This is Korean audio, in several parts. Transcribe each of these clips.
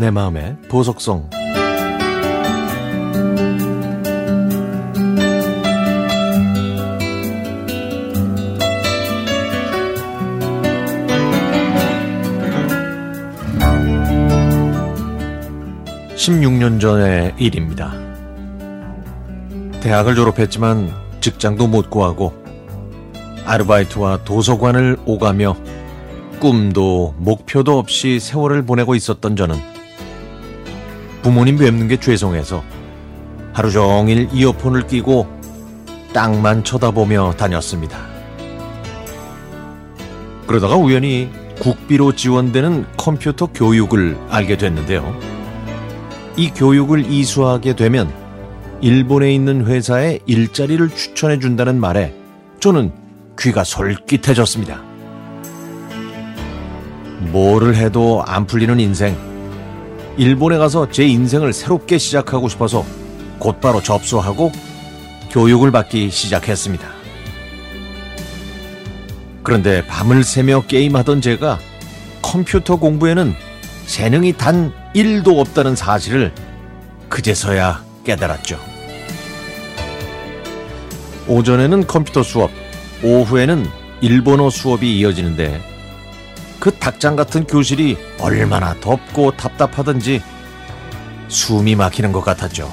내 마음의 보석성. (16년) 전의 일입니다. 대학을 졸업했지만 직장도 못 구하고 아르바이트와 도서관을 오가며 꿈도 목표도 없이 세월을 보내고 있었던 저는 부모님 뵙는 게 죄송해서 하루 종일 이어폰을 끼고 땅만 쳐다보며 다녔습니다. 그러다가 우연히 국비로 지원되는 컴퓨터 교육을 알게 됐는데요. 이 교육을 이수하게 되면 일본에 있는 회사에 일자리를 추천해 준다는 말에 저는 귀가 솔깃해졌습니다. 뭐를 해도 안 풀리는 인생. 일본에 가서 제 인생을 새롭게 시작하고 싶어서 곧바로 접수하고 교육을 받기 시작했습니다. 그런데 밤을 새며 게임하던 제가 컴퓨터 공부에는 재능이 단 1도 없다는 사실을 그제서야 깨달았죠. 오전에는 컴퓨터 수업, 오후에는 일본어 수업이 이어지는데 그 닭장 같은 교실이 얼마나 덥고 답답하던지 숨이 막히는 것 같았죠.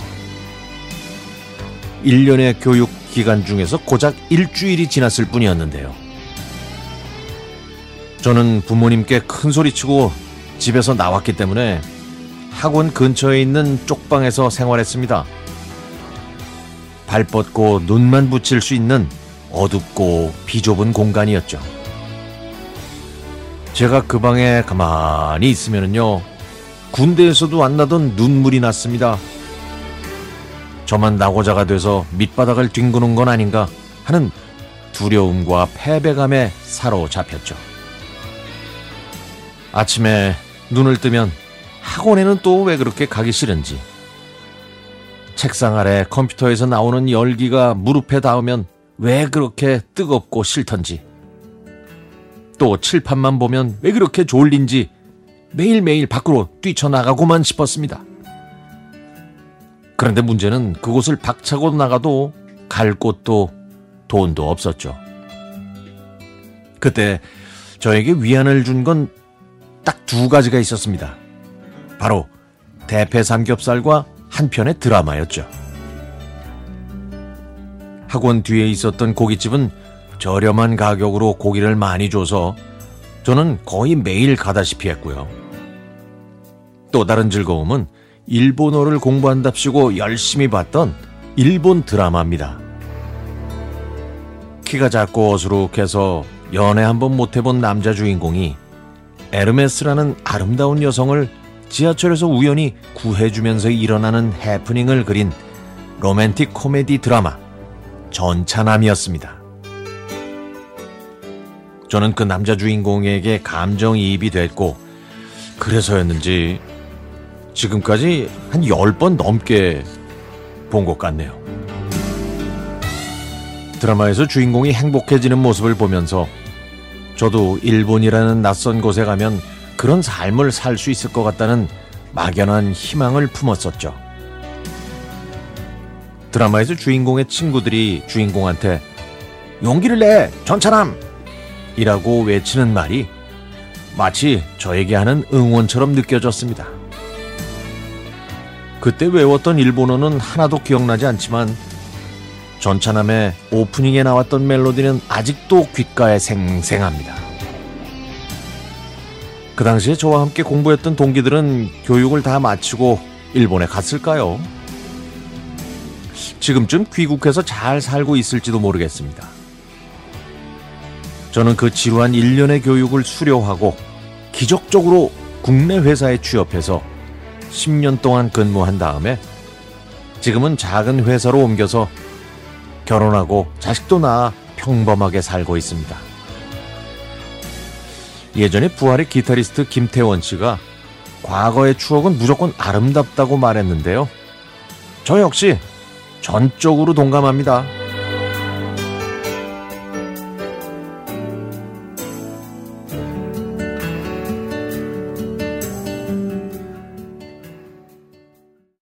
1년의 교육 기간 중에서 고작 일주일이 지났을 뿐이었는데요. 저는 부모님께 큰 소리치고 집에서 나왔기 때문에 학원 근처에 있는 쪽방에서 생활했습니다. 발 뻗고 눈만 붙일 수 있는 어둡고 비좁은 공간이었죠. 제가 그 방에 가만히 있으면요. 군대에서도 안 나던 눈물이 났습니다. 저만 낙오자가 돼서 밑바닥을 뒹구는 건 아닌가 하는 두려움과 패배감에 사로잡혔죠. 아침에 눈을 뜨면 학원에는 또 왜 그렇게 가기 싫은지 책상 아래 컴퓨터에서 나오는 열기가 무릎에 닿으면 왜 그렇게 뜨겁고 싫던지 또 칠판만 보면 왜 그렇게 졸린지 매일매일 밖으로 뛰쳐나가고만 싶었습니다. 그런데 문제는 그곳을 박차고 나가도 갈 곳도 돈도 없었죠. 그때 저에게 위안을 준 건 딱 두 가지가 있었습니다. 바로 대패 삼겹살과 한 편의 드라마였죠. 학원 뒤에 있었던 고깃집은 저렴한 가격으로 고기를 많이 줘서 저는 거의 매일 가다시피 했고요. 또 다른 즐거움은 일본어를 공부한답시고 열심히 봤던 일본 드라마입니다. 키가 작고 어수룩해서 연애 한번 못 해본 남자 주인공이 에르메스라는 아름다운 여성을 지하철에서 우연히 구해주면서 일어나는 해프닝을 그린 로맨틱 코미디 드라마 전차남이었습니다. 저는 그 남자 주인공에게 감정이입이 됐고 그래서였는지 지금까지 한 10번 넘게 본 것 같네요. 드라마에서 주인공이 행복해지는 모습을 보면서 저도 일본이라는 낯선 곳에 가면 그런 삶을 살 수 있을 것 같다는 막연한 희망을 품었었죠. 드라마에서 주인공의 친구들이 주인공한테 용기를 내! 전차남! 이라고 외치는 말이 마치 저에게 하는 응원처럼 느껴졌습니다. 그때 외웠던 일본어는 하나도 기억나지 않지만 전차남의 오프닝에 나왔던 멜로디는 아직도 귓가에 생생합니다. 그 당시에 저와 함께 공부했던 동기들은 교육을 다 마치고 일본에 갔을까요? 지금쯤 귀국해서 잘 살고 있을지도 모르겠습니다. 저는 그 지루한 1년의 교육을 수료하고 기적적으로 국내 회사에 취업해서 10년 동안 근무한 다음에 지금은 작은 회사로 옮겨서 결혼하고 자식도 낳아 평범하게 살고 있습니다. 예전에 부활의 기타리스트 김태원 씨가 과거의 추억은 무조건 아름답다고 말했는데요. 저 역시 전적으로 동감합니다.